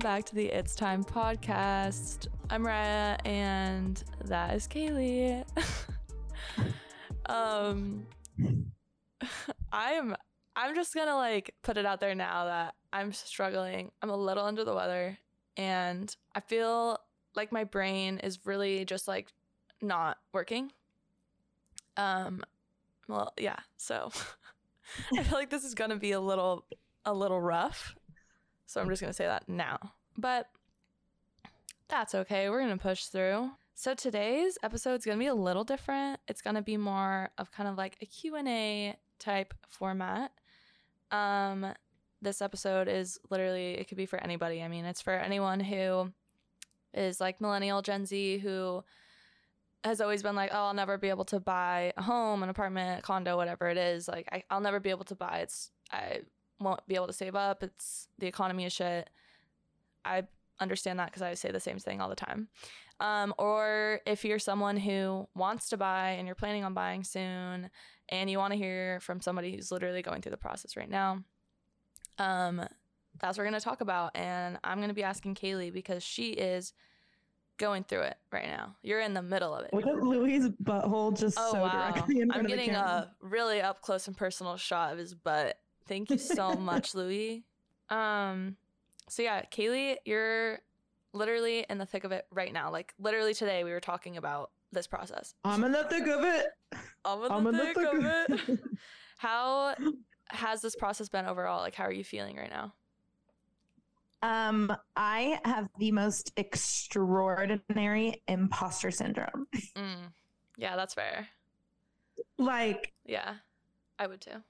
back to the It's Time podcast. I'm Mariah and that is Cailey. um I'm I'm just gonna like put it out there now that I'm struggling. I'm a little under the weather and I feel like my brain is really just like not working. Um well yeah, so I feel like this is gonna be a little a little rough. So I'm just gonna say that now. But that's okay. We're gonna push through. So today's episode is gonna be a little different. It's gonna be more of kind of like a Q&A type format. Um, this episode is literally it could be for anybody. I mean, it's for anyone who is like millennial Gen Z who has always been like, oh, I'll never be able to buy a home, an apartment, a condo, whatever it is. Like, I, I'll never be able to buy. It's I won't be able to save up. It's the economy is shit. I understand that because I say the same thing all the time. Um, or if you're someone who wants to buy and you're planning on buying soon, and you want to hear from somebody who's literally going through the process right now, um, that's what we're going to talk about. And I'm going to be asking Cailey because she is going through it right now. You're in the middle of it. Look at Louis' butthole just Oh so wow! directly in front I'm of the getting a really up close and personal shot of his butt. Thank you so much, Louis. Um, so yeah, Cailey, you're literally in the thick of it right now. Like literally today, we were talking about this process. I'm in the thick of it. I'm in I'm the in the thick thick of it. How has this process been overall? Like, how are you feeling right now? Um, I have the most extraordinary imposter syndrome. Mm. Yeah, that's fair. like, Yeah, I would too.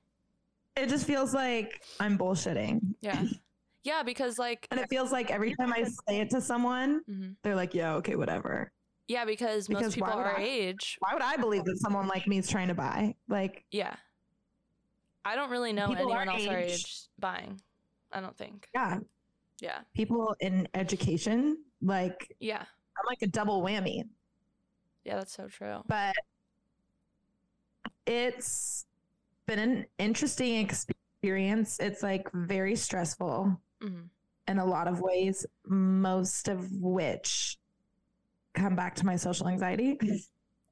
It just feels like I'm bullshitting. Yeah, yeah, because like And it feels like every time I say it to someone, Mhm. they're like, yeah, okay, whatever. yeah, because, most Because people why would our I- age Why would I believe that someone like me is trying to buy? Like, Yeah. I don't really know anyone our else our age- age buying. I don't think. yeah, Yeah. people in education, like, Yeah. I'm like a double whammy. Yeah, that's so true. but it's been an interesting experience. It's like very stressful hmm in a lot of ways, most of which come back to my social anxiety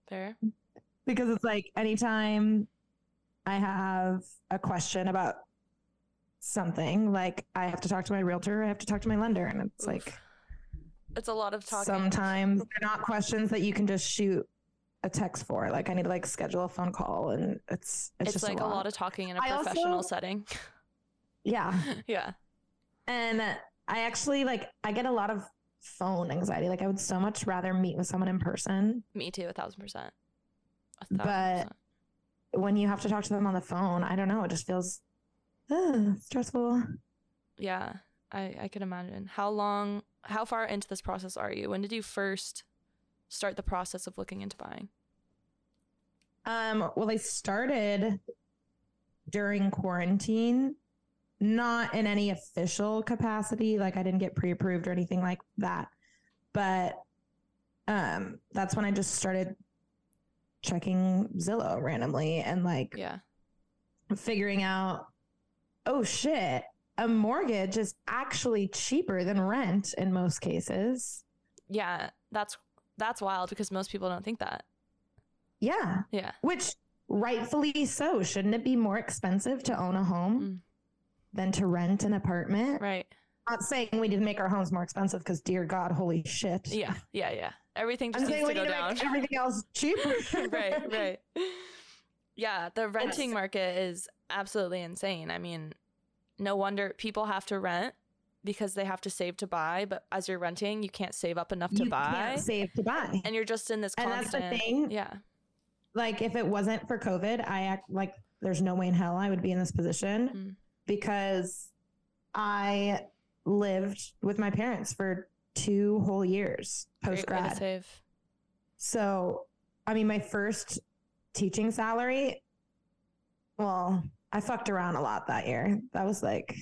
Fair. because it's like anytime I have a question about something, like I have to talk to my realtor, I have to talk to my lender, and it's Oof. like It's a lot of talking. sometimes they're not questions that you can just shoot a text for. Like I need to like schedule a phone call, and it's it's, it's just like a lot. of talking in a I also- professional setting. yeah. yeah. And I actually like I get a lot of phone anxiety. Like I would so much rather meet with someone in person. Me too, a thousand percent. A thousand But- percent. When you have to talk to them on the phone, I don't know. It just feels uh, stressful. Yeah, I, I can imagine. How long, how far into this process are you? When did you first start the process of looking into buying? Um, well, I started during quarantine, not in any official capacity. Like I didn't get pre-approved or anything like that. But um, that's when I just started checking Zillow randomly and like Yeah. figuring out, oh shit, a mortgage is actually cheaper than rent in most cases. Yeah, that's that's wild because most people don't think that. Yeah. Yeah. Which rightfully so. Shouldn't it be more expensive to own a home Mm. than to rent an apartment? Right. Not saying we need to make our homes more expensive because dear God, holy shit. Yeah. Yeah. Yeah. Everything I'm just saying needs we to need go to down. make everything else cheaper. right, right. Yeah, the renting market is absolutely insane. I mean, no wonder people have to rent because they have to save to buy, but as you're renting, you can't save up enough to you buy. can't save to buy. and you're just in this Constant, And that's the thing. Yeah. like if it wasn't for COVID, I act like there's no way in hell I would be in this position Mm. because I lived with my parents for two whole years post Great way to grad. So, I mean, my first teaching salary, well, I fucked around a lot that year. That was like,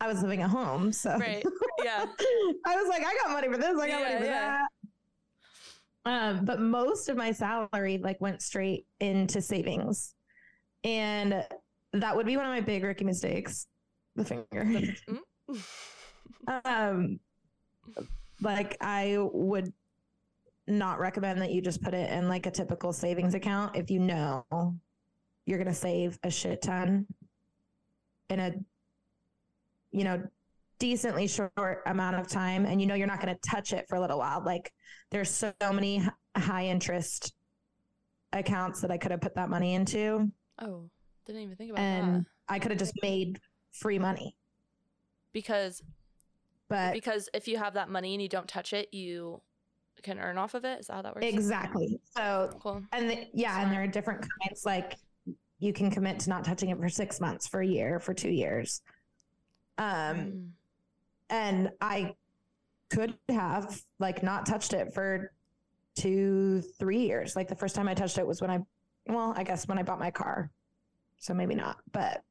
I was living at home. So, Right. Yeah. I was like, I got money for this. I got Yeah, money for yeah. that. Um, but most of my salary like went straight into savings, and that would be one of my big rookie mistakes. The finger. Um, like I would not recommend that you just put it in like a typical savings account if you know you're going to save a shit ton in a you know decently short amount of time and you know you're not going to touch it for a little while like there's so many high interest accounts that I could have put that money into Oh, didn't even think about and that. And I could have just made free money Because but because if you have that money and you don't touch it, you can earn off of it. Is that how that works? exactly so Cool. And the, yeah, and there are different kinds. Like you can commit to not touching it for six months, for a year, for two years. Um, Mm. and I could have like not touched it for two, three years. Like the first time I touched it was when I, well, I guess when I bought my car. So maybe not, but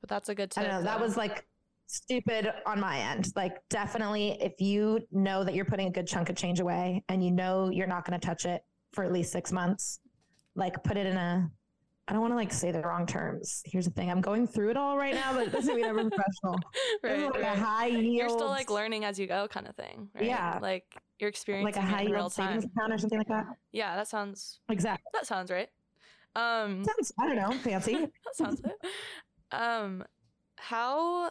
But that's a good tip. I don't know. That was like stupid on my end. Like, definitely, if you know that you're putting a good chunk of change away and you know you're not going to touch it for at least six months, like, put it in a. I don't want to like say the wrong terms. Here's the thing: I'm going through it all right now, but it doesn't mean I'm a professional. Right, like right. a high yield. You're still like learning as you go, kind of thing. Right? Yeah. Like you're experiencing like a high yield savings time. account or something like that. Yeah, that sounds Exactly. that sounds right. Um, Sounds I don't know fancy. that sounds it. Um, how?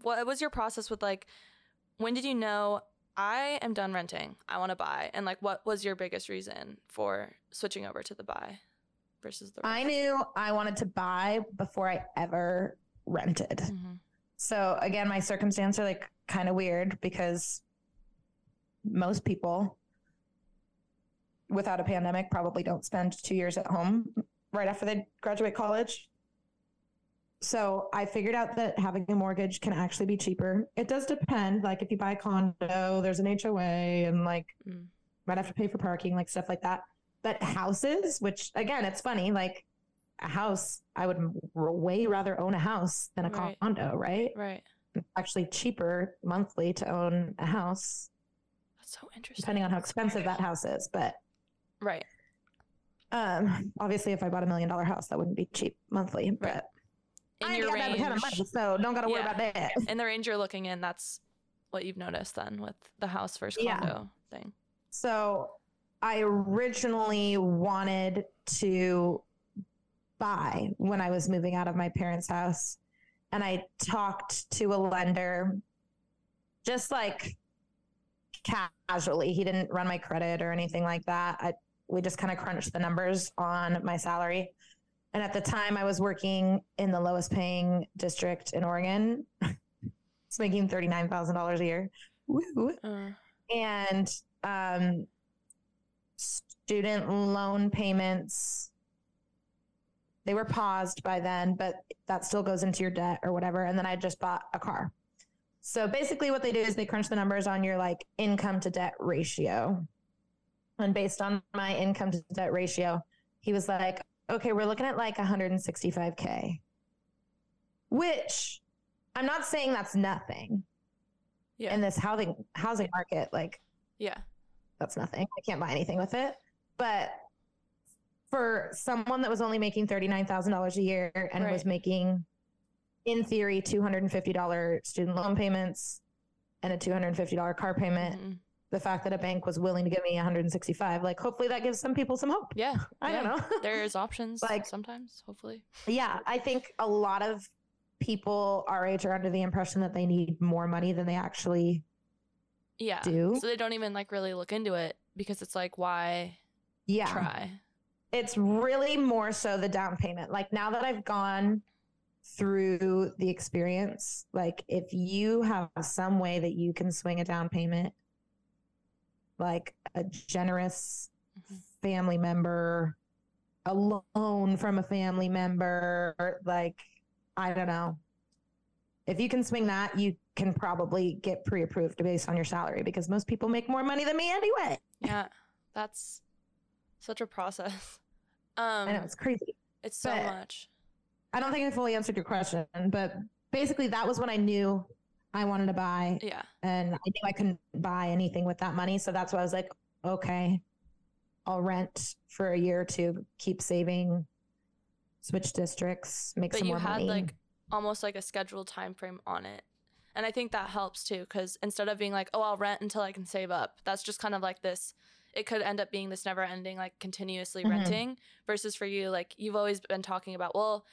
What was your process with like? When did you know I am done renting? I want to buy, and like, what was your biggest reason for switching over to the buy versus the? I knew I wanted to buy before I ever rented. Mhm. So again, my circumstance are like kind of weird because most people without a pandemic probably don't spend two years at home right after they graduate college. So I figured out that having a mortgage can actually be cheaper. It does depend. Like if you buy a condo, there's an HOA and like Mm. might have to pay for parking, like stuff like that. But houses, which again, it's funny, like a house, I would way rather own a house than a Right. condo, right? Right. It's actually cheaper monthly to own a house, That's so interesting. depending on how expensive that house is. But Right. um, obviously, if I bought a million dollar house, that wouldn't be cheap monthly. But In I your ain't got that kind of range, money, so don't got to worry Yeah. about that. in the range you're looking in, that's what you've noticed then with the house versus Yeah. condo thing. So I originally wanted to buy when I was moving out of my parents' house. And I talked to a lender just like casually. He didn't run my credit or anything like that. I, we just kind of crunched the numbers on my salary. And at the time, I was working in the lowest paying district in Oregon. it's making $39,000 a year. Woo Uh, and um, student loan payments they were paused by then but that still goes into your debt or whatever and then i just bought a car so basically what they do is they crunch the numbers on your like income to debt ratio and based on my income to debt ratio he was like okay we're looking at like 165k which i'm not saying that's nothing yeah. in this housing housing market like yeah. that's nothing. I can't buy anything with it. But for someone that was only making $39,000 a year and was making, in theory, $250 student loan payments and a $250 car payment, Mhm. the fact that a bank was willing to give me 165, like hopefully that gives some people some hope. Yeah. I yeah. don't know. There's options Like- sometimes, hopefully. yeah, I think a lot of people our age are under the impression that they need more money than they actually Yeah. do. So they don't even like really look into it because it's like, why Yeah. try? it's really more so the down payment. Like now that I've gone through the experience, like if you have some way that you can swing a down payment, like a generous Mhm. family member, a loan from a family member, like I don't know. If you can swing that, you can probably get pre-approved based on your salary because most people make more money than me anyway. Yeah. That's such a process. Um, I know it's crazy. it's so but- much. I don't think I fully answered your question, but basically that was when I knew I wanted to buy Yeah. and I knew I couldn't buy anything with that money. So that's why I was like, okay, I'll rent for a year or two, keep saving, switch districts, make But some you more had like almost like a scheduled time frame on it. And I think that helps too, because instead of being like, oh, I'll rent until I can save up, that's just kind of like this. It could end up being this never ending, like continuously Mhm. renting versus for you, like you've always been talking about, well,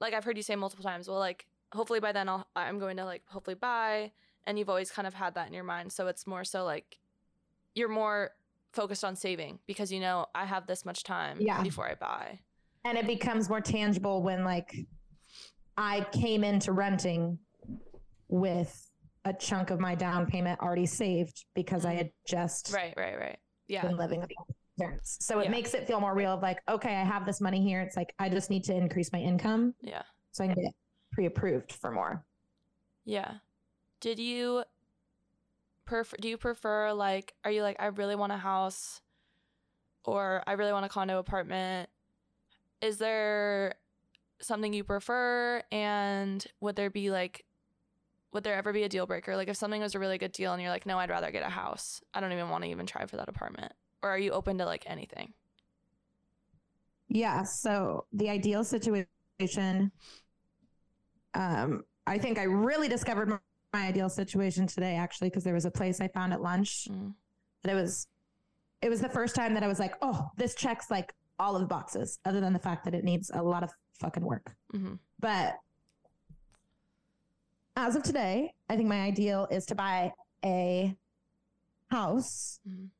like I've heard you say multiple times, well, like hopefully by then I'll, I'm going to like hopefully buy. And you've always kind of had that in your mind. So it's more so like you're more focused on saving because you know, I have this much time Yeah. before I buy. and it becomes more tangible when like I came into renting with a chunk of my down payment already saved because I had just Right, right, right. Yeah. living with parents. So it Yeah. makes it feel more real of like, okay, I have this money here. It's like I just need to increase my income Yeah. so I can get pre-approved for more. Yeah. Did you prefer do you prefer like are you like I really want a house or I really want a condo apartment? Is there something you prefer and would there be like would there ever be a deal breaker? Like if something was a really good deal and you're like, "No, I'd rather get a house. I don't even want to even try for that apartment." Or are you open to like anything? Yeah. So the ideal situation, um, I think I really discovered my, my ideal situation today, actually, because there was a place I found at lunch Mm. that it was, it was the first time that I was like, oh, this checks like all of the boxes, other than the fact that it needs a lot of fucking work. Mhm. But as of today, I think my ideal is to buy a house Mhm.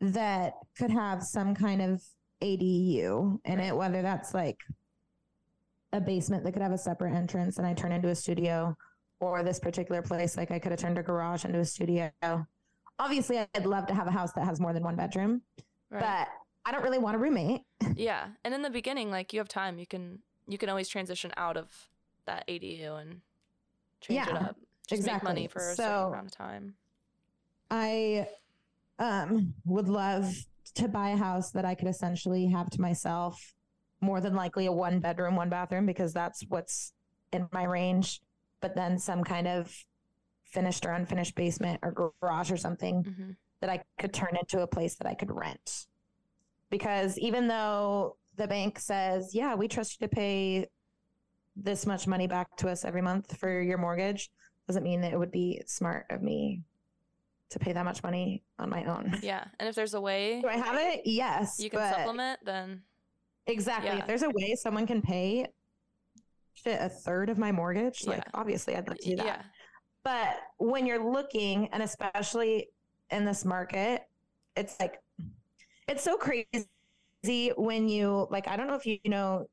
that could have some kind of ADU in it, whether that's like a basement that could have a separate entrance and I turn into a studio, or this particular place, like I could have turned a garage into a studio. Obviously, I'd love to have a house that has more than one bedroom, Right. but I don't really want a roommate. Yeah, and in the beginning, like you have time, you can you can always transition out of that ADU and change it up. Just make money exactly. for a So- certain amount of time. I um would love to buy a house that I could essentially have to myself, more than likely a one bedroom, one bathroom, because that's what's in my range. But then some kind of finished or unfinished basement or garage or something hmm that I could turn into a place that I could rent. Because even though the bank says, yeah, we trust you to pay this much money back to us every month for your mortgage, doesn't mean that it would be smart of me to pay that much money on my own. Yeah, and if there's a way Do I have it? Yes. you can supplement, then Exactly. Yeah. If there's a way someone can pay shit a third of my mortgage, like obviously I'd like to do that. yeah, But when you're looking, and especially in this market, it's like it's so crazy when you like. I don't know if you know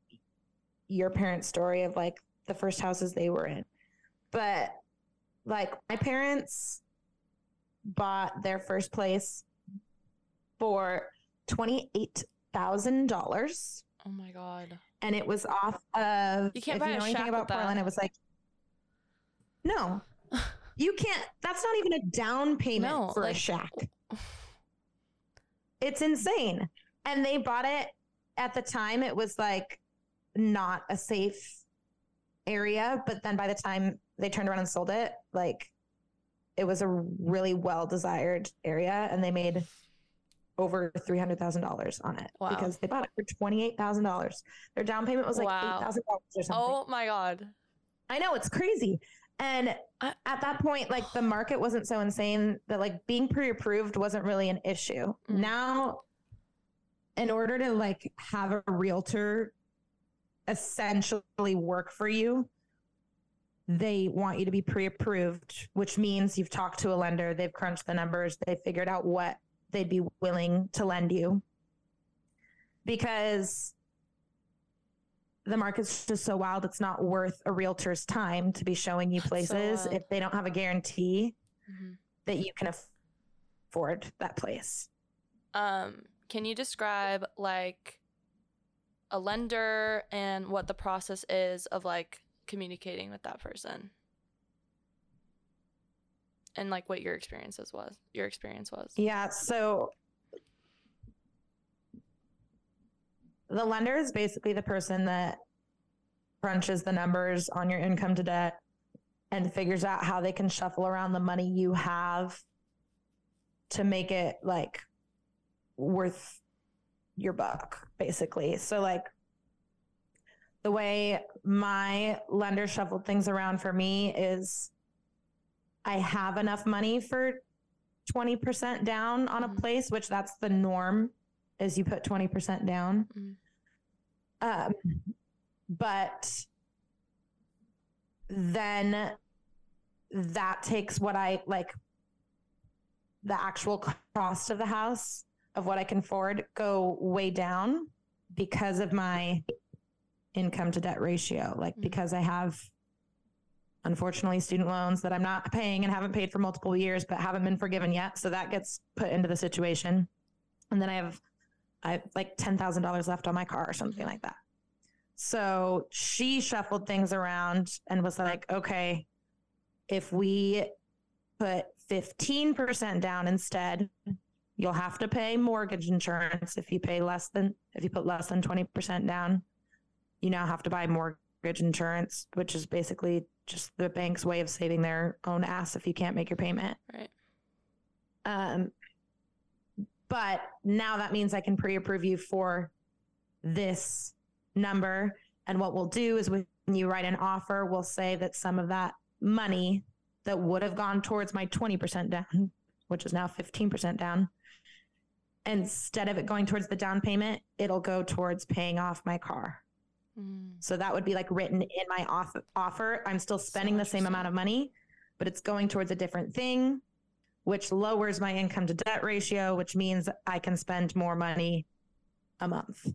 your parents' story of like the first houses they were in, but like my parents bought their first place for twenty eight thousand dollars oh my god, and it was off of You can't if buy you know anything about. Portland, it was like no. You can't that's not even a down payment No, for a shack. It's insane. And they bought it at the time it was like not a safe area, but then by the time they turned around and sold it, like it was a really well desired area and they made over $300,000 on it Wow. because they bought it for $28,000. Their down payment was like Wow. $8,000 or something. oh my god, I know it's crazy. And at that point, like the market wasn't so insane that like being pre-approved wasn't really an issue. Mm. Now, in order to like have a realtor essentially work for you, they want you to be pre-approved, which means you've talked to a lender, they've crunched the numbers, they figured out what they'd be willing to lend you. Because the market's just so wild it's not worth a realtor's time to be showing you That's so places if they don't have a guarantee Mhm. that you can afford that place Um, can you describe like a lender and what the process is of like communicating with that person? And like what your experiences was, your experience was. yeah so the lender is basically the person that crunches the numbers on your income to debt and figures out how they can shuffle around the money you have to make it like worth your buck basically so like the way my lender shuffled things around for me is I have enough money for 20% down on a Mhm. place, which that's the norm is you put 20% down. Mhm. Um, but then that takes what I like the actual cost of the house of what I can afford go way down because of my income to debt ratio. Like Mhm. because I have unfortunately student loans that I'm not paying and haven't paid for multiple years but haven't been forgiven yet. So that gets put into the situation. And then I have I have like ten thousand dollars left on my car or something like that. So she shuffled things around and was like, okay, if we put 15% down instead, you'll have to pay mortgage insurance if you pay less than if you put less than 20% down. You now have to buy mortgage insurance, which is basically just the bank's way of saving their own ass if you can't make your payment. Right. Um, but now that means I can pre-approve you for this number. And what we'll do is when you write an offer, we'll say that some of that money that would have gone towards my 20% down, which is now 15% down, instead of it going towards the down payment, it'll go towards paying off my car. Mm. So that would be like written in my off- offer. I'm still spending the same amount of money, but it's going towards a different thing, which lowers my income to debt ratio, which means I can spend more money a month.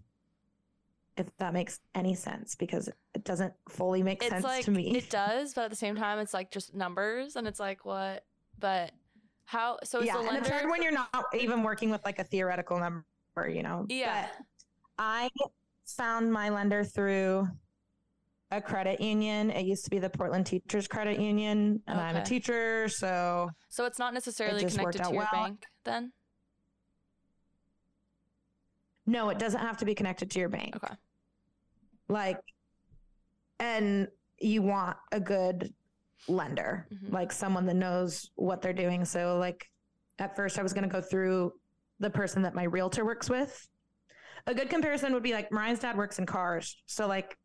If that makes any sense, because it doesn't fully make It's sense like to me. it does, but at the same time, it's like just numbers, and it's like what? But how? So is yeah, the and it's lender? hard when you're not even working with like a theoretical number, you know. yeah. But I found my lender through a credit union. It used to be the Portland Teachers Credit Union, and I'm a teacher, so So it's not necessarily worked connected to your well. bank then. no, it doesn't have to be connected to your bank. Okay. Like, and you want a good lender, Mhm. like someone that knows what they're doing. So, like, at first, I was going to go through the person that my realtor works with. A good comparison would be like Mariah's dad works in cars. So, like,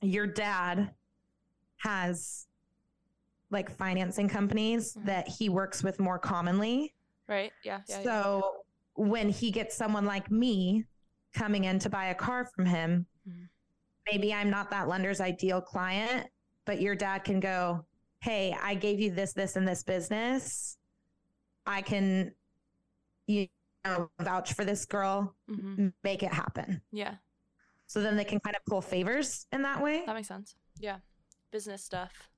your dad has like financing companies Mhm. that he works with more commonly. Right. Yeah. Yeah. yeah. so when he gets someone like me coming in to buy a car from him, Mhm. maybe I'm not that lender's ideal client, but your dad can go, Hey, I gave you this, this, and this business. I can, you know, vouch for this girl, hmm make it happen. Yeah. So then they can kind of pull favors in that way. That makes sense. Yeah. Business stuff.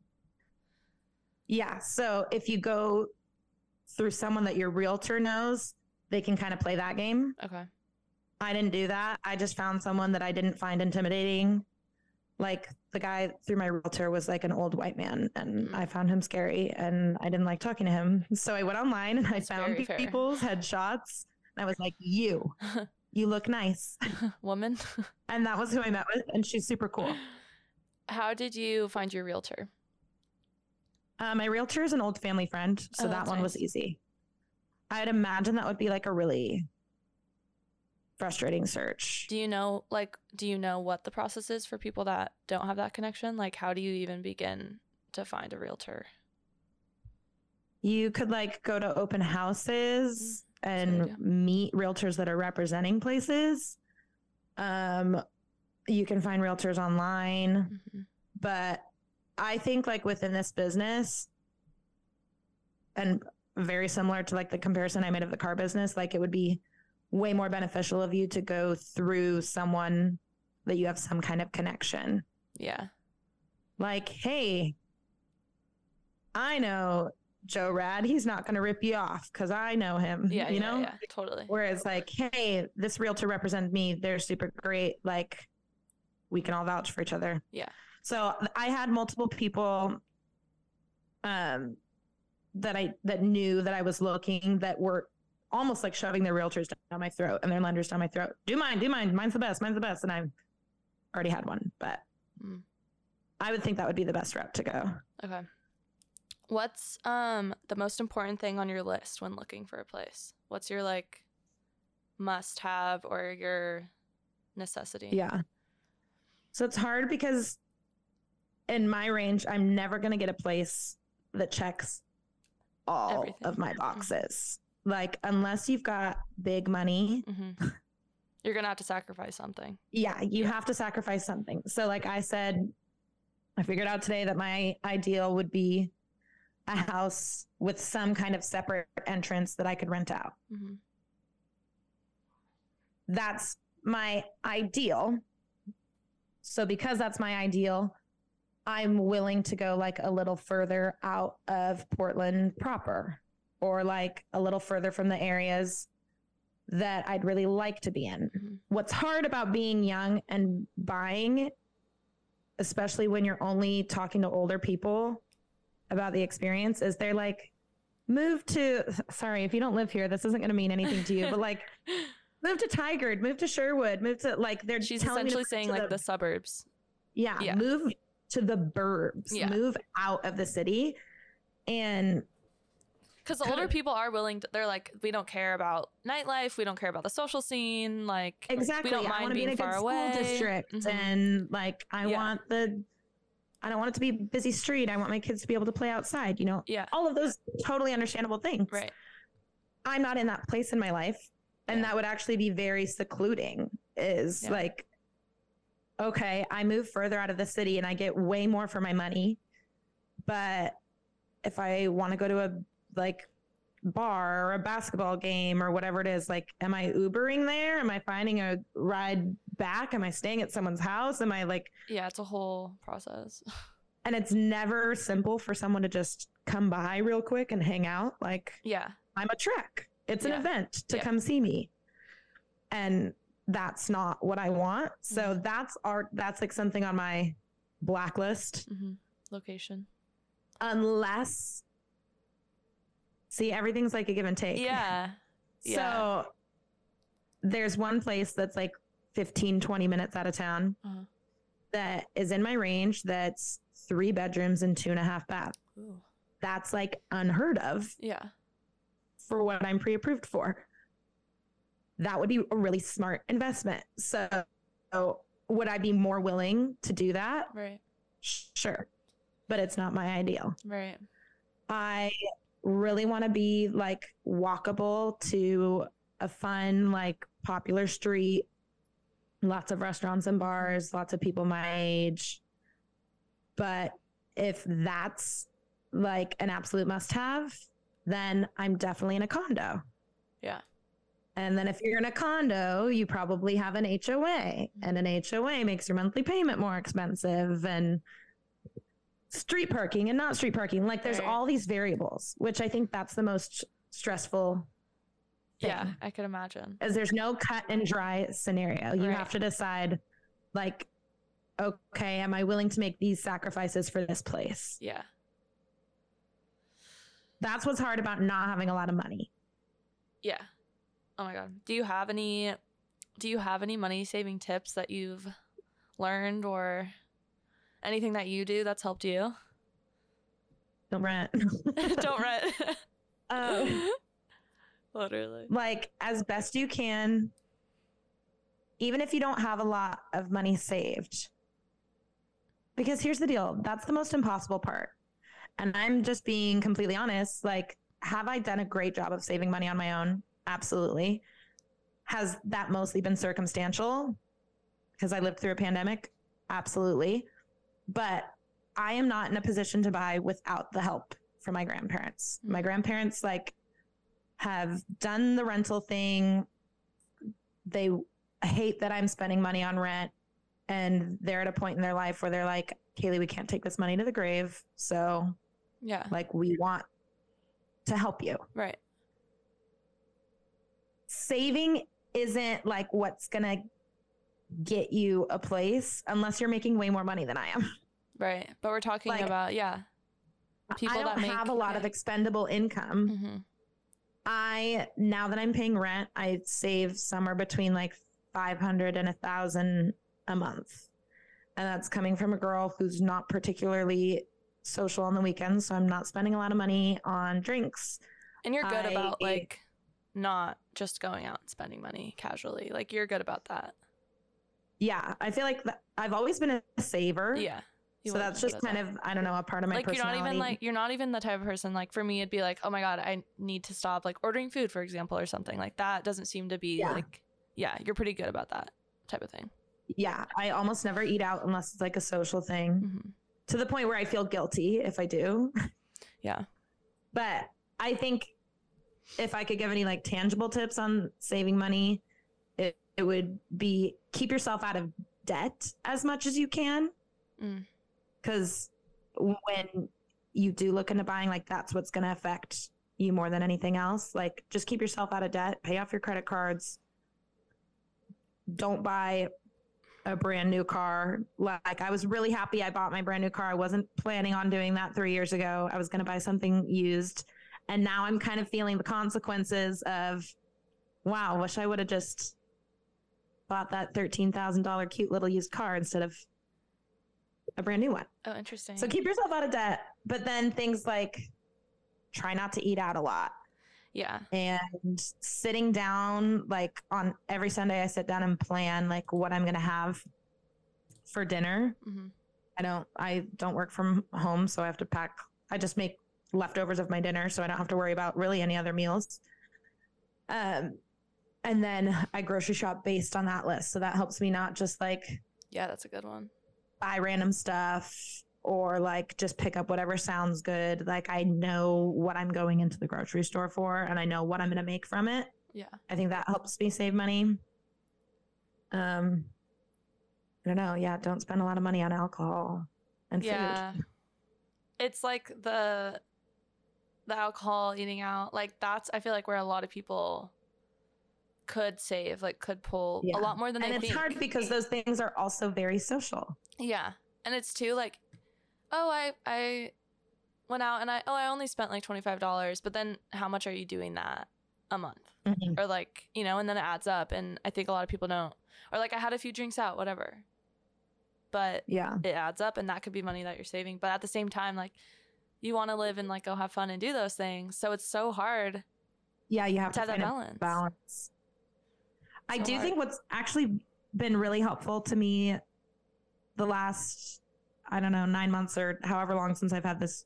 Yeah. So if you go through someone that your realtor knows, they can kind of play that game. Okay. I didn't do that. I just found someone that I didn't find intimidating. Like the guy through my realtor was like an old white man, and Mm. I found him scary, and I didn't like talking to him. So I went online and I That's found very fair. people's headshots. And I was like, "You, you look nice," Woman. and that was who I met with, and she's super cool. How did you find your realtor? Uh, my realtor is an old family friend, so Oh, that one was easy. I'd imagine that would be like a really frustrating search. Do you know like do you know what the process is for people that don't have that connection? Like how do you even begin to find a realtor? You could like go to open houses Mm, good and meet realtors that are representing places. Um, you can find realtors online, Mhm. but I think like within this business, and very similar to like the comparison I made of the car business, like it would be way more beneficial of you to go through someone that you have some kind of connection. Yeah. Like, hey, I know Joe Rad. He's not going to rip you off because I know him. Yeah, you yeah, know. yeah, totally. Whereas, like, hey, this realtor represented me. They're super great. Like, we can all vouch for each other. Yeah. So I had multiple people, um, that I that knew that I was looking that were almost like shoving their realtors down my throat and their lenders down my throat. Do mine, do mine. Mine's the best. Mine's the best. And I've already had one, but Mm. I would think that would be the best route to go. Okay. What's um the most important thing on your list when looking for a place? What's your like must have or your necessity? Yeah. So it's hard because in my range, I'm never going to get a place that checks all Everything. of my Mhm. boxes. Like, unless you've got big money, hmm You're gonna have to sacrifice something. yeah, you have to sacrifice something. So, like I said, I figured out today that my ideal would be a house with some kind of separate entrance that I could rent out. hmm That's my ideal. So, because that's my ideal, I'm willing to go like a little further out of Portland proper or like a little further from the areas that I'd really like to be in. Mhm. What's hard about being young and buying, especially when you're only talking to older people about the experience, is they're like, move to, sorry, if you don't live here, this isn't going to mean anything to you, but like, move to Tigard, move to Sherwood, move to like, they're She's essentially saying like the suburbs. yeah, Yeah. move to the burbs, Yeah. move out of the city. And Because the older people are willing to, they're like, we don't care about nightlife. We don't care about the social scene. Like, exactly, we don't I mind want to be in a good far school away. district. Mhm. And like, I Yeah. want the, I don't want it to be busy street. I want my kids to be able to play outside, you know, Yeah. all of those totally understandable things. Right. I'm not in that place in my life. And Yeah. that would actually be very secluding is Yeah. like, okay, I move further out of the city and I get way more for my money. But if I want to go to a like bar or a basketball game or whatever it is, like, am I Ubering there? Am I finding a ride back? Am I staying at someone's house? Am I like, Yeah. It's a whole process. and it's never simple for someone to just come by real quick and hang out. Like, yeah. I'm a trek. It's an Yeah. event to Yeah. come see me. And that's not what I want. So Mm-hmm. that's art that's like something on my blacklist hmm Location. unless See, everything's like a give and take. Yeah. So Yeah. there's one place that's like 15 20 minutes out of town Uh-huh. that is in my range that's 3 bedrooms and two and a half bath. Ooh. That's like unheard of. Yeah. for what I'm pre approved for. That would be a really smart investment. So, so would I be more willing to do that? Right. Sure. But it's not my ideal. Right. I really want to be like walkable to a fun, like popular street, lots of restaurants and bars, lots of people my age. But if that's like an absolute must have, then I'm definitely in a condo. Yeah. And then if you're in a condo, you probably have an HOA, and an HOA makes your monthly payment more expensive and street parking and not street parking. Like there's Right. all these variables, which I think that's the most stressful thing. Yeah. I could imagine. As there's no cut and dry scenario. You Right. have to decide like okay, am I willing to make these sacrifices for this place? Yeah. That's what's hard about not having a lot of money. Yeah. Oh my god. Do you have any do you have any money saving tips that you've learned or anything that you do that's helped you? Don't rent. Don't rent. Um, Literally. like as best you can even if you don't have a lot of money saved because here's the deal that's the most impossible part and i'm just being completely honest like have i done a great job of saving money on my own absolutely has that mostly been circumstantial because i lived through a pandemic absolutely but i am not in a position to buy without the help from my grandparents my Mhm. grandparents like have done the rental thing. They hate that I'm spending money on rent. And they're at a point in their life where they're like, Cailey, we can't take this money to the grave. So, Yeah. like, we want to help you. Right. Saving isn't like what's going to get you a place unless you're making way more money than I am. Right. But we're talking Like, about yeah. People I don't that make- have a lot of expendable income. hmm I now that I'm paying rent, I save somewhere between like 500 and a thousand a month. And that's coming from a girl who's not particularly social on the weekends. So I'm not spending a lot of money on drinks. And you're good I- about like not just going out and spending money casually. Like you're good about that. Yeah, I feel like th- I've always been a saver. Yeah. So that's just kind that. of I don't know a part of my like you're not even like you're not even the type of person like for me it'd be like oh my god I need to stop like ordering food for example or something like that doesn't seem to be Yeah. like yeah you're pretty good about that type of thing. yeah, I almost never eat out unless it's like a social thing. hmm To the point where I feel guilty if I do. Yeah. But I think if I could give any like tangible tips on saving money, it, would be keep yourself out of debt as much as you can. Mm. Because when you do look into buying, like that's what's going to affect you more than anything else. Like just keep yourself out of debt, pay off your credit cards. Don't buy a brand new car. Like I was really happy I bought my brand new car. I wasn't planning on doing that three years ago. I was going to buy something used. And now I'm kind of feeling the consequences of, wow, wish I would have just bought that $13,000 cute little used car instead of a brand new one. Oh, interesting. So keep yourself out of debt. But then things like try not to eat out a lot yeah. and sitting down like on every Sunday I sit down and plan like what I'm going to have for dinner. hmm I don't I don't work from home so I have to pack I just make leftovers of my dinner so I don't have to worry about really any other meals. Um and then I grocery shop based on that list. So that helps me not just like Yeah, that's a good one. buy random stuff or like just pick up whatever sounds good. Like I know what I'm going into the grocery store for and I know what I'm going to make from it. Yeah. I think that helps me save money. Um I don't know. Yeah, don't spend a lot of money on alcohol and Yeah. food. It's like the the alcohol eating out like that's I feel like where a lot of people could save like could pull Yeah. a lot more than And they it's think. hard because those things are also very social. Yeah. And it's too like, oh, I I went out and I oh I only spent like twenty five dollars, but then how much are you doing that a month? Mm-hmm. Or like, you know, and then it adds up and I think a lot of people don't. Or like I had a few drinks out, whatever. But Yeah. it adds up and that could be money that you're saving. But at the same time, like you want to live and like go have fun and do those things. So it's so hard Yeah, you have to to have that balance. balance. I So do hard. think what's actually been really helpful to me the last, I don't know, nine months or however long since I've had this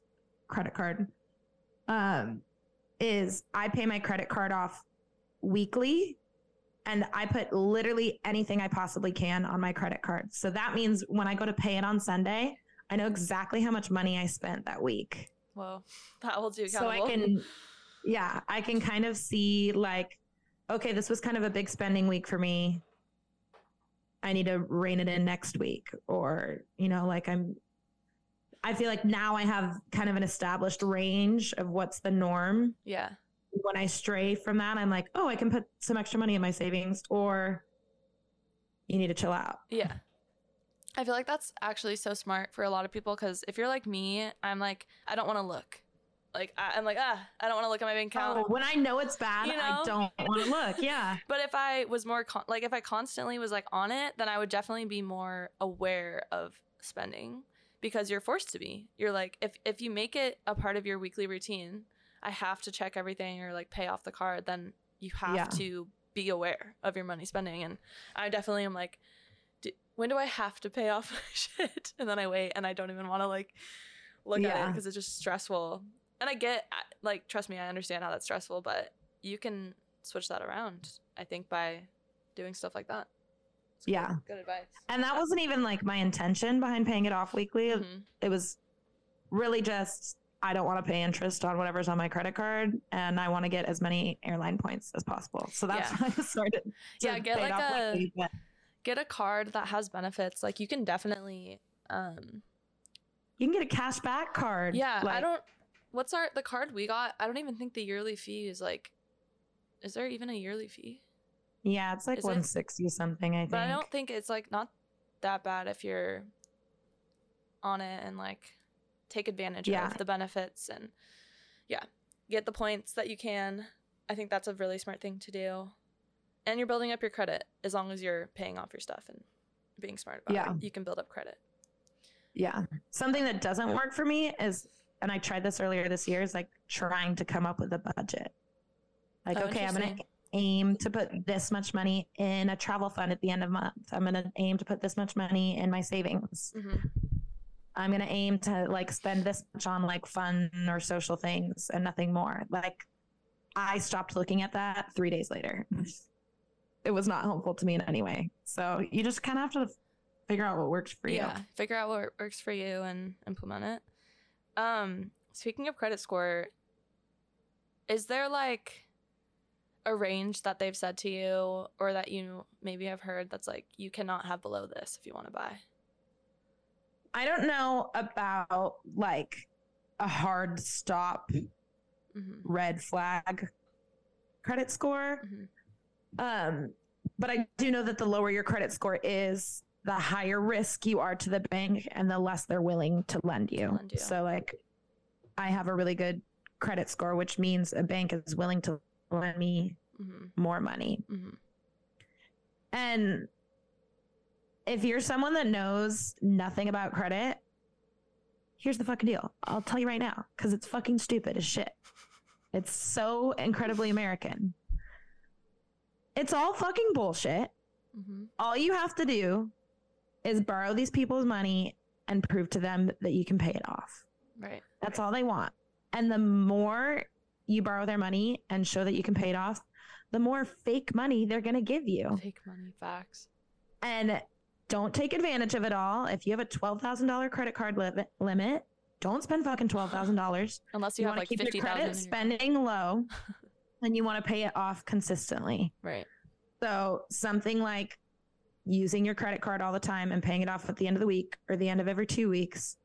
credit card, um, is I pay my credit card off weekly and I put literally anything I possibly can on my credit card. So that means when I go to pay it on Sunday, I know exactly how much money I spent that week Whoa. That will do so I can, yeah, I can kind of see like, okay, this was kind of a big spending week for me. I need to rein it in next week, or you know, like I'm. I feel like now I have kind of an established range of what's the norm. Yeah. When I stray from that, I'm like, oh, I can put some extra money in my savings, or you need to chill out. Yeah. I feel like that's actually so smart for a lot of people because if you're like me, I'm like, I don't want to look. Like, I, I'm like, ah, I don't want to look at my bank account. Oh, when I know it's bad, You I don't want to look. Yeah. But if I was more, con- like, if I constantly was like on it, then I would definitely be more aware of spending because you're forced to be. You're like, if, if you make it a part of your weekly routine, I have to check everything or like pay off the card, then you have Yeah. to be aware of your money spending. And I definitely am like, "D- when do I have to pay off my shit? And then I wait and I don't even want to like look at it because it's just stressful. And I get, like, trust me, I understand how that's stressful, but you can switch that around, I think, by doing stuff like that. It's Yeah. Good advice. And that wasn't even like my intention behind paying it off weekly. Mhm. It was really just I don't want to pay interest on whatever's on my credit card and I want to get as many airline points as possible. So that's Yeah. why I started. Yeah, get like a- weekly, but Get a card that has benefits. Like, you can definitely, um, you can get a cash back card. yeah, I don't, what's our, the card we got? I don't even think the yearly fee is like, is there even a yearly fee? Yeah, it's like Is it? 160 something, I think. But I don't think it's like not that bad if you're on it and like take advantage Yeah. of the benefits and yeah, get the points that you can. I think that's a really smart thing to do. And you're building up your credit as long as you're paying off your stuff and being smart about Yeah. it. You can build up credit. Yeah. Something that doesn't work for me is, and I tried this earlier this year, is like trying to come up with a budget. Like, Oh, okay, I'm gonna aim to put this much money in a travel fund at the end of month. I'm going to aim to put this much money in my savings. hmm I'm going to aim to like spend this much on like fun or social things and nothing more. Like I stopped looking at that 3 days later. It was not helpful to me in any way. So you just kind of have to figure out what works for you. Yeah, figure out what works for you and implement it. Um, speaking of credit score, is there like a range that they've said to you or that you maybe have heard that's like you cannot have below this if you want to buy? I don't know about like a hard stop hmm red flag credit score. hmm Um, but I do know that the lower your credit score is, the higher risk you are to the bank and the less they're willing to lend you. lend you. So like I have a really good credit score, which means a bank is willing to lend me hmm more money. hmm And if you're someone that knows nothing about credit, here's the fucking deal. I'll tell you right now, because it's fucking stupid as shit. It's so incredibly American. It's all fucking bullshit. hmm All you have to do is borrow these people's money and prove to them that you can pay it off. Right. That's all they want. And the more you borrow their money and show that you can pay it off, the more fake money they're going to give you. Fake money facts. And don't take advantage of it all. If you have a $12,000 credit card limit, limit, don't spend fucking $12,000. Unless you, You, have want like to keep fifty your credit thousand. spending low and you want to pay it off consistently. Right. So something like using your credit card all the time and paying it off at the end of the week or the end of every two weeks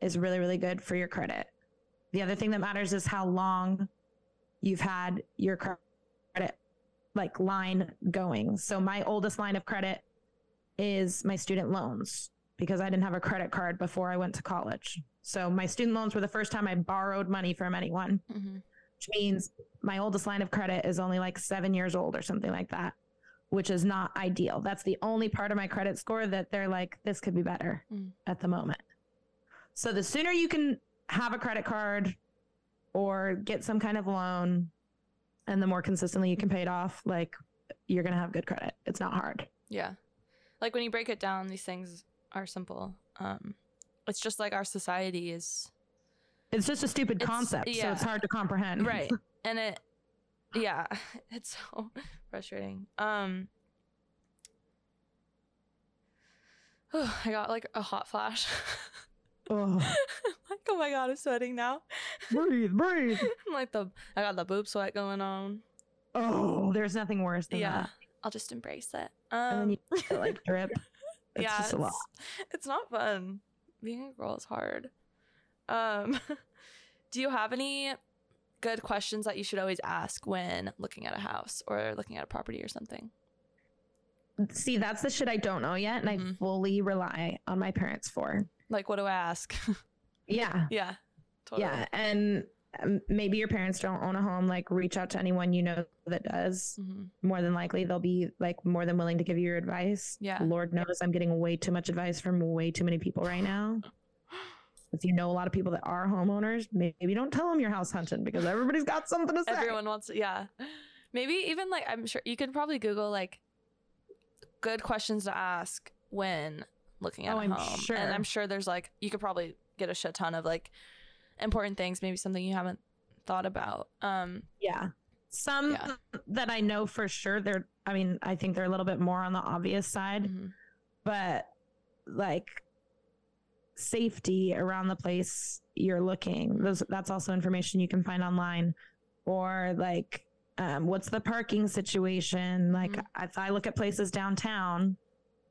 is really, really good for your credit. The other thing that matters is how long you've had your credit like line going. So my oldest line of credit is my student loans because I didn't have a credit card before I went to college. So my student loans were the first time I borrowed money from anyone hmm which means my oldest line of credit is only like seven years old or something like that, which is not ideal. That's the only part of my credit score that they're like, this could be better Mm. at the moment. So the sooner you can have a credit card or get some kind of loan and the more consistently you can pay it off, like you're going to have good credit. It's not hard. Yeah. Like when you break it down, these things are simple. Um, it's just like our society is It's just a stupid concept. So it's hard to comprehend. right and it yeah it's so frustrating um oh, i got like a hot flash oh, like oh my god i'm sweating now breathe, breathe. i'm like the i got the boob sweat going on Oh, there's nothing worse than yeah that. i'll just embrace it And then um you like drip. It's yeah just a lot. it's, it's not fun being a girl is hard um do you have any good questions that you should always ask when looking at a house or looking at a property or something See, that's the shit I don't know yet, and I Mhm. fully rely on my parents for. like what do i ask Yeah, yeah totally yeah, and um, maybe your parents don't own a home. Like, reach out to anyone you know that does. hmm More than likely, they'll be like more than willing to give you your advice. Yeah. Lord knows I'm getting way too much advice from way too many people right now. If you know a lot of people that are homeowners, maybe don't tell them you're house hunting because everybody's got something to say. Everyone wants to, yeah. Maybe even like I'm sure you could probably Google like good questions to ask when looking at Oh, a I'm home. sure. And I'm sure there's like you could probably get a shit ton of like important things, maybe something you haven't thought about. Um Yeah. Some Yeah. that I know for sure, they're, I mean, I think they're a little bit more on the obvious side, mhm. but like safety around the place you're looking, those, that's also information you can find online. Or like, um, what's the parking situation? Like, Mhm. if I look at places downtown,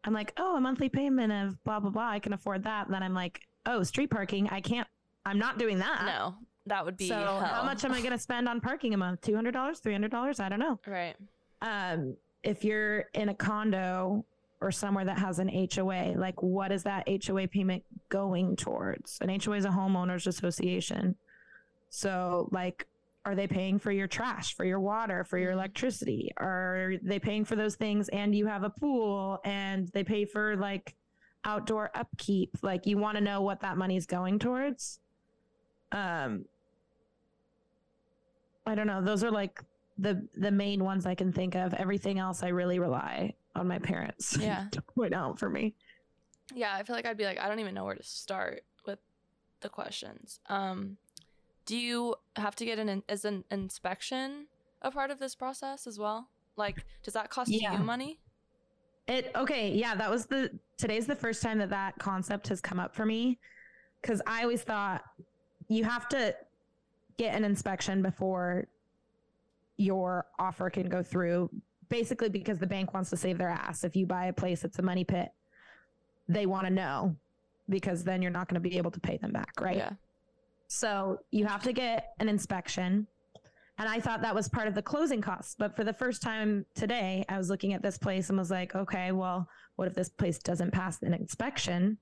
I'm like, oh, a monthly payment of blah, blah, blah, I can afford that. And then I'm like, oh, street parking, I can't, I'm not doing that. no, that would be So how much am I going to spend on parking a month? Two hundred dollars, three hundred dollars? I don't know. Right. Um, if you're in a condo or somewhere that has an HOA, like what is that HOA payment going towards? An HOA is a homeowners association. So like, are they paying for your trash, for your water, for your Mhm. electricity? Are they paying for those things and you have a pool and they pay for like outdoor upkeep? Like you want to know what that money's going towards. Um, I don't know. Those are like the the main ones I can think of. Everything else I really rely on my parents. Yeah. to point out for me. Yeah, I feel like I'd be like, I don't even know where to start with the questions. Um, do you have to get an is an inspection a part of this process as well? Like, does that cost Yeah. you money? It okay, yeah, that was the today's the first time that that concept has come up for me cuz I always thought you have to get an inspection before your offer can go through basically because the bank wants to save their ass if you buy a place it's a money pit they want to know because then you're not going to be able to pay them back right Yeah. so you have to get an inspection. And I thought that was part of the closing costs. But for the first time today, I was looking at this place and was like, okay, well, what if this place doesn't pass an inspection?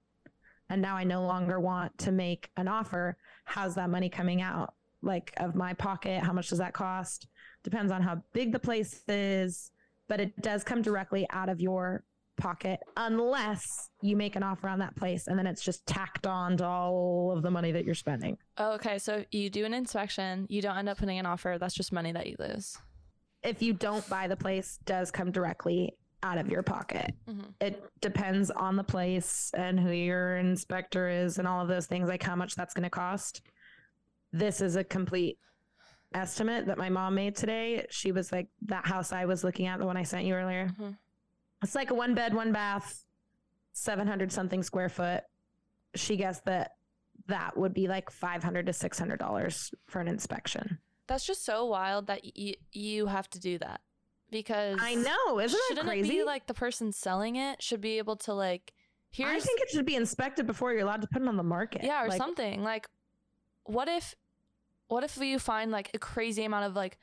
And now I no longer want to make an offer. How's that money coming out? Like, of my pocket? How much does that cost? Depends on how big the place is, but it does come directly out of your pocket unless you make an offer on that place and then it's just tacked on to all of the money that you're spending. Oh, okay, so you do an inspection, you don't end up putting an offer. That's just money that you lose. if you don't buy the place does come directly out of your pocket Mhm. it depends on the place and who your inspector is and all of those things like how much that's going to cost this is a complete estimate that my mom made today she was like that house i was looking at the one i sent you earlier. Mhm. it's like a one bed one bath 700 something square foot. She guessed that that would be like 500 to 600 dollars for an inspection. That's just so wild that y- you have to do that because i know. Isn't that shouldn't crazy it be like the person selling it should be able to like here's I think it should be inspected before you're allowed to put it on the market. yeah or Like, something. Like what if what if you find like a crazy amount of like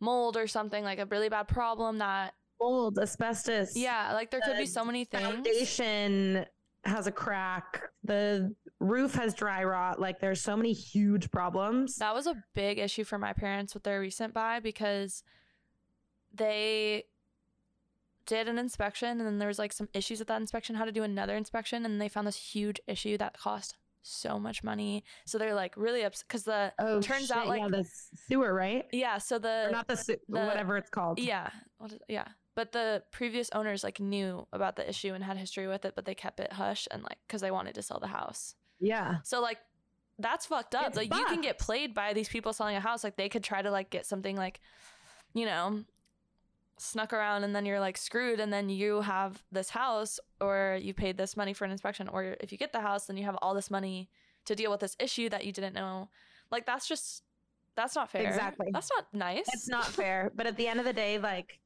mold or something like a really bad problem that Mold, asbestos. yeah like there could be so many things Foundation has a crack. The roof has dry rot. Like there's so many huge problems. that was a big issue for my parents with their recent buy because they did an inspection and then there was like some issues with that inspection how to do another inspection and they found this huge issue that cost so much money so they're like really upset because the oh, turns shit, out, like- yeah, the sewer, right? yeah so the or not the, se- the- whatever it's called. Yeah. What is, yeah. But the previous owners like knew about the issue and had history with it, but they kept it hush and like because they wanted to sell the house. Yeah. So like that's fucked up. It's like you can get played by these people selling a house. Like they could try to like get something like, you know, snuck around and then you're like screwed and then you have this house or you paid this money for an inspection or if you get the house then you have all this money to deal with this issue that you didn't know. Like that's just that's not fair. Exactly. That's not nice. It's not fair. But at the end of the day, like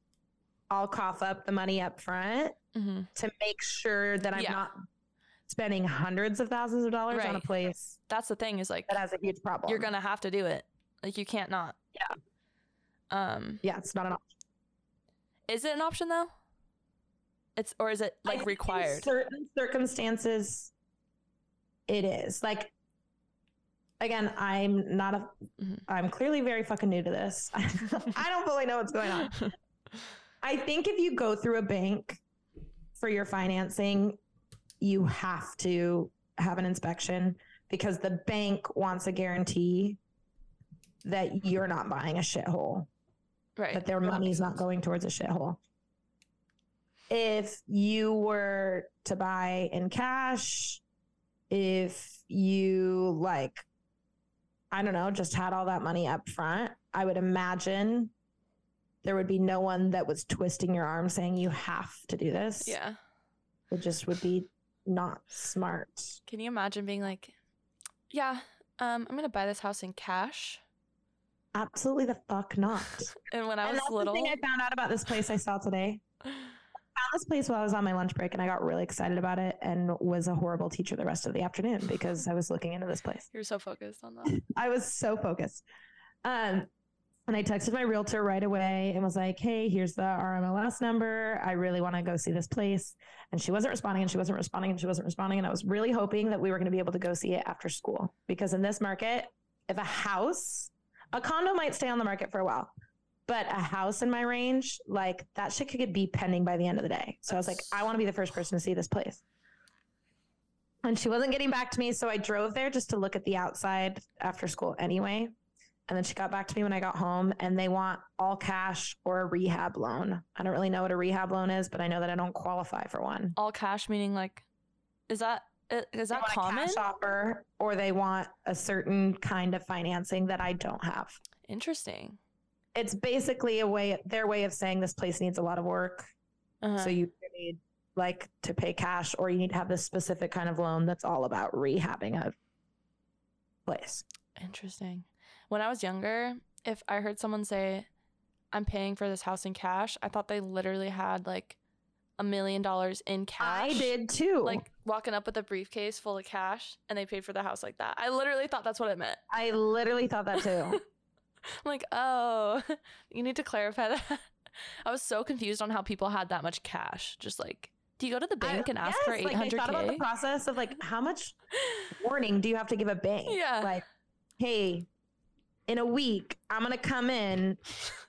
I'll cough up the money up front hmm to make sure that I'm Yeah. not spending hundreds of thousands of dollars on a place That's the thing is like that has a huge problem. you're gonna have to do it. Like you can't not. Yeah. Um, Yeah, it's not an option. Is it an option though? It's or is it like required? certain circumstances, it is. Like, again, I'm not a. Mm-hmm. Am clearly very fucking new to this. I don't fully know what's going on. I think if you go through a bank for your financing, you have to have an inspection because the bank wants a guarantee that you're not buying a shithole right. that their money's not going towards a shithole. If you were to buy in cash, if you like, I don't know, just had all that money up front, I would imagine there would be no one that was twisting your arm saying you have to do this. Yeah. It just would be not smart. Can you imagine being like, yeah, um, I'm gonna buy this house in cash. Absolutely the fuck not. And when I and was that's little, the thing I found out about this place I saw today. I found this place while I was on my lunch break and I got really excited about it and was a horrible teacher the rest of the afternoon because I was looking into this place. you're so focused on that. I was so focused. Um, and I texted my realtor right away and was like, hey, here's the RMLS number. I really want to go see this place. And she wasn't responding and she wasn't responding and she wasn't responding. And I was really hoping that we were going to be able to go see it after school because in this market, if a house, a condo might stay on the market for a while, but a house in my range, like that shit could be pending by the end of the day. So I was like, I want to be the first person to see this place. And she wasn't getting back to me. So I drove there just to look at the outside after school anyway. And then she got back to me when I got home and they want all cash or a rehab loan. I don't really know what a rehab loan is, but I know that I don't qualify for one. All cash meaning like, is that is They that common? cash offer or they want a certain kind of financing that I don't have. Interesting. It's basically a way their way of saying this place needs a lot of work. Uh-huh. So you need like to pay cash or you need to have this specific kind of loan that's all about rehabbing a place. Interesting. When I was younger, if I heard someone say, I'm paying for this house in cash, I thought they literally had like a million dollars in cash. I did too. Like walking up with a briefcase full of cash and they paid for the house like that. I literally thought that's what it meant. I literally thought that too. I'm like, oh, you need to clarify that. I was so confused on how people had that much cash. Just like, do you go to the bank I- and ask yes, for like, I thought about the process of like how much warning do you have to give a bank? Yeah. Like, hey, in a week, I'm gonna come in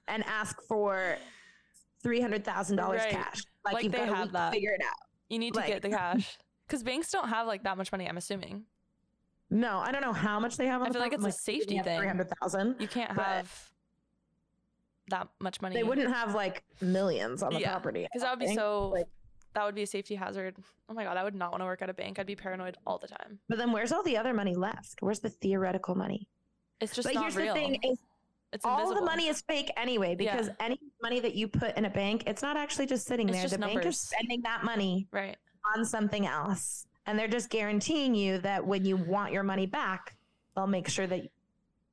and ask for three hundred thousand dollars Right. cash. Like, Like you've they got to that. figure it out. you need to like- get the cash. Because banks don't have like that much money, I'm assuming. No, I don't know how much they have on I feel like it's a safety thing. Three hundred thousand. You can't have that much money. They wouldn't have like millions on the Yeah, property. Because that would be so, like- that would be a safety hazard. Oh my God, I would not want to work at a bank. I'd be paranoid all the time. But then where's all the other money left? Where's the theoretical money? It's just but here's real. the thing: is it's all invisible. the money is fake anyway because Yeah. any money that you put in a bank, it's not actually just sitting It's there. just the bank is spending that money Right. On something else. And they're just guaranteeing you that when you want your money back, they'll make sure that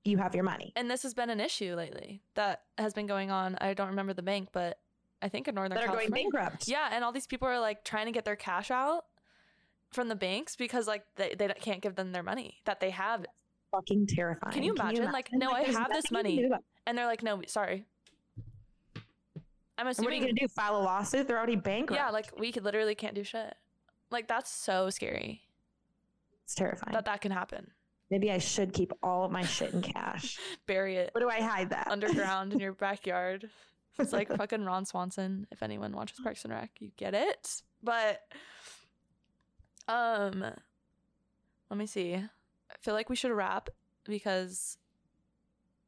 you have your money. And this has been an issue lately that has been going on. I don't remember the bank, but I think in Northern That are going bankrupt. Yeah, and all these people are like trying to get their cash out from the banks because like they, they can't give them their money that they have Fucking terrifying. Can you imagine? Like, no, I have this you can money. do about it. and they're like no sorry i'm And what are you to do? File a lawsuit? They're already bankrupt. yeah like we could literally can't do shit like that's so scary it's terrifying. that that can happen Maybe I should keep all of my shit in cash. bury it Where do I hide that? underground in your backyard it's like fucking ron swanson if anyone watches parks and rec you get it but um let me see i feel like we should wrap because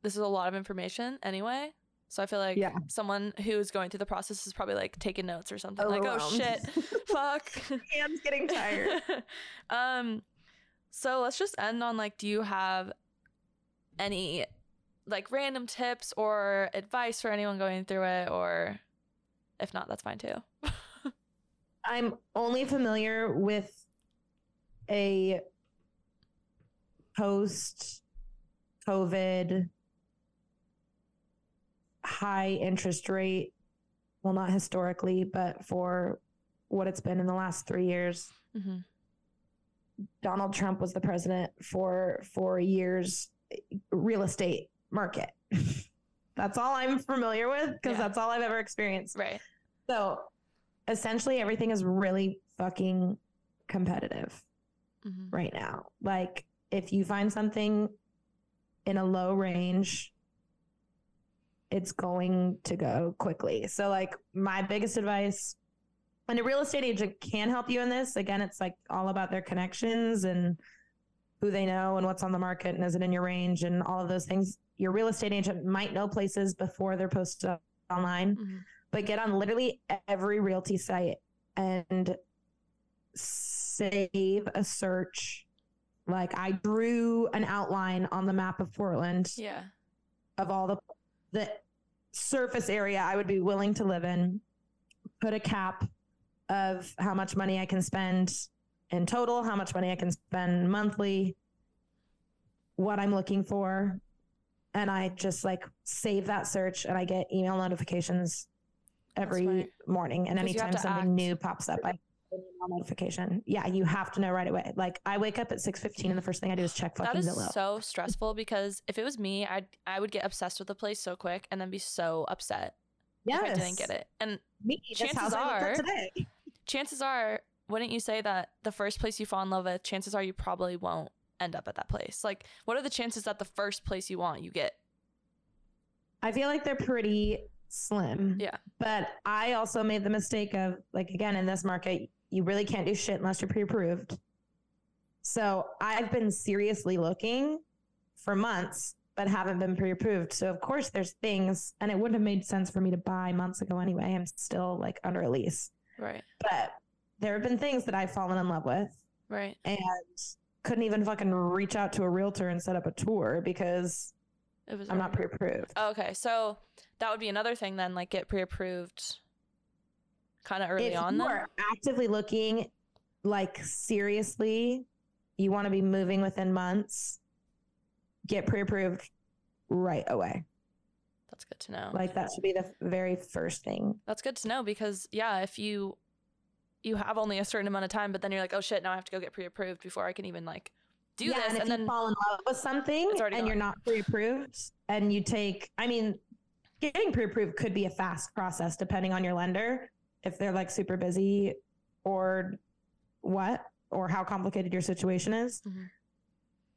this is a lot of information anyway so i feel like Yeah. someone who's going through the process is probably like taking notes or something like oh shit fuck Hands getting tired. um so let's just end on like do you have any like random tips or advice for anyone going through it or if not that's fine too I'm only familiar with a post COVID high interest rate. Well, not historically, but for what it's been in the last three years. hmm Donald Trump was the president for four years, real estate market. that's all I'm familiar with because Yeah. that's all I've ever experienced. right So essentially, everything is really fucking competitive hmm right now. Like, if you find something in a low range, it's going to go quickly. So, like, my biggest advice, and a real estate agent can help you in this. Again, it's like all about their connections and who they know and what's on the market and is it in your range and all of those things. Your real estate agent might know places before they're posted online hmm but get on literally every realty site and save a search. Like I drew an outline on the map of Portland yeah of all the the surface area I would be willing to live in. Put a cap of how much money I can spend in total, how much money I can spend monthly, what I'm looking for. And I just like save that search and I get email notifications every morning. And anytime something act. new pops up, I get an email notification. Yeah, you have to know right away. Like I wake up at 6:15 and the first thing I do is check that fucking is Zillow. so stressful because if it was me i'd i would get obsessed with the place so quick and then be so upset Yeah, i didn't get it and Me, Chances I are- chances are wouldn't you say that the first place you fall in love with chances are you probably won't end up at that place like what are the chances that the first place you want you get I feel like they're pretty slim. Yeah. But I also made the mistake of like again in this market, you really can't do shit unless you're pre-approved. So I've been seriously looking for months but haven't been pre-approved. So of course there's things and it wouldn't have made sense for me to buy months ago anyway. I'm still like under a lease. Right. But there have been things that I've fallen in love with Right. and couldn't even fucking reach out to a realtor and set up a tour because It was I'm not already- pre-approved. Oh, okay, so that would be another thing then, like get pre-approved kind of early if on If you are actively looking like seriously you want to be moving within months get pre-approved right away. That's good to know. like that should be the very first thing. That's good to know because yeah, if you you have only a certain amount of time, but then you're like, oh shit, now I have to go get pre-approved before I can even like do yeah this, and and you then fall in love with something and already you're not pre-approved and you take i mean getting pre-approved could be a fast process depending on your lender if they're like super busy or what or how complicated your situation is. Mhm.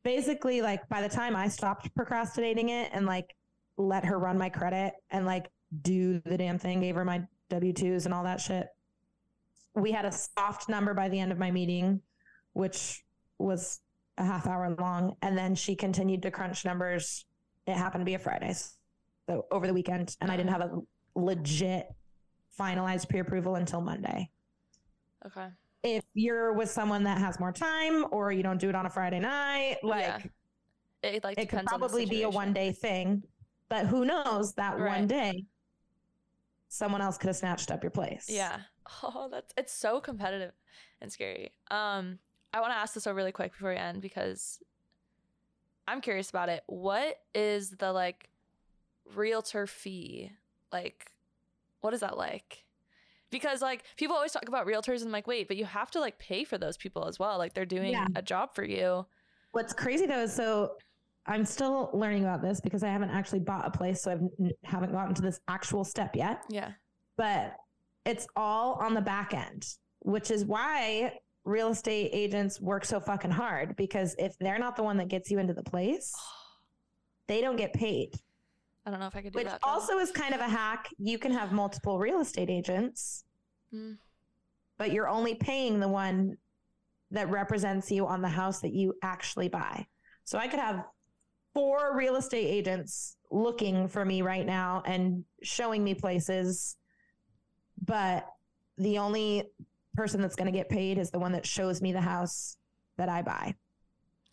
basically like by the time i stopped procrastinating it and like let her run my credit and like do the damn thing gave her my w2s and all that shit we had a soft number by the end of my meeting which was a half hour long. And then she continued to crunch numbers. It happened to be a friday so over the weekend and i didn't have a legit finalized pre-approval until monday okay, if you're with someone that has more time or you don't do it on a friday night like Yeah. it like it could depends on the probably be a one day thing but who knows that one day someone else could have snatched up your place Yeah. Oh, that's it's so competitive and scary. Um, I want to ask this over really quick before we end because I'm curious about it. What is the like realtor fee? Like, what is that like? Because like people always talk about realtors and I'm like, wait, but you have to like pay for those people as well. Like they're doing Yeah. a job for you. What's crazy though is so I'm still learning about this because I haven't actually bought a place, so I haven't- haven't gotten to this actual step yet. Yeah. But it's all on the back end, which is why real estate agents work so fucking hard because if they're not the one that gets you into the place, they don't get paid. I don't know if I could do Which that. though. also is kind of a hack. You can have multiple real estate agents, Mm. but you're only paying the one that represents you on the house that you actually buy. So I could have four real estate agents looking for me right now and showing me places, but the only person that's going to get paid is the one that shows me the house that I buy.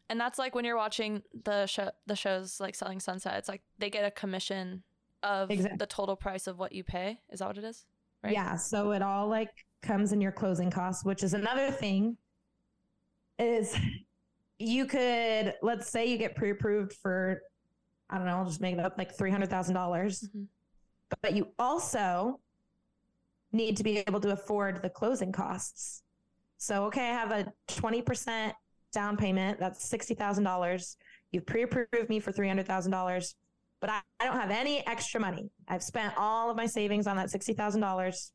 And that's like when you're watching the show, the shows like Selling Sunset. It's like they get a commission of Exact- the total price of what you pay. Is that what it is? Right. Yeah. So it all like comes in your closing costs, which is another thing is you could, let's say you get pre-approved for, I don't know, I'll just make it up like $300,000, dollars Mhm. but you also need to be able to afford the closing costs. So, okay, I have a 20% down payment. That's $60,000. You've pre-approved me for $300,000, but I, I don't have any extra money. I've spent all of my savings on that $60,000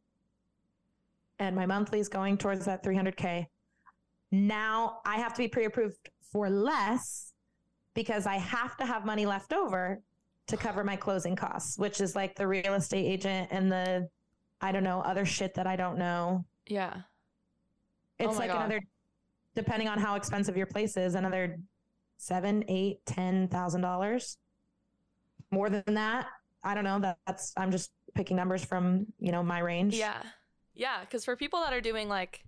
and my monthly is going towards that 300K. Now I have to be pre-approved for less because I have to have money left over to cover my closing costs, which is like the real estate agent and the, I don't know, other shit that I don't know. Yeah. It's Oh like God. another, depending on how expensive your place is, another seven, eight, ten thousand dollars. More than that, I don't know. That, that's I'm just picking numbers from you know my range. Yeah. Yeah. Because for people that are doing like,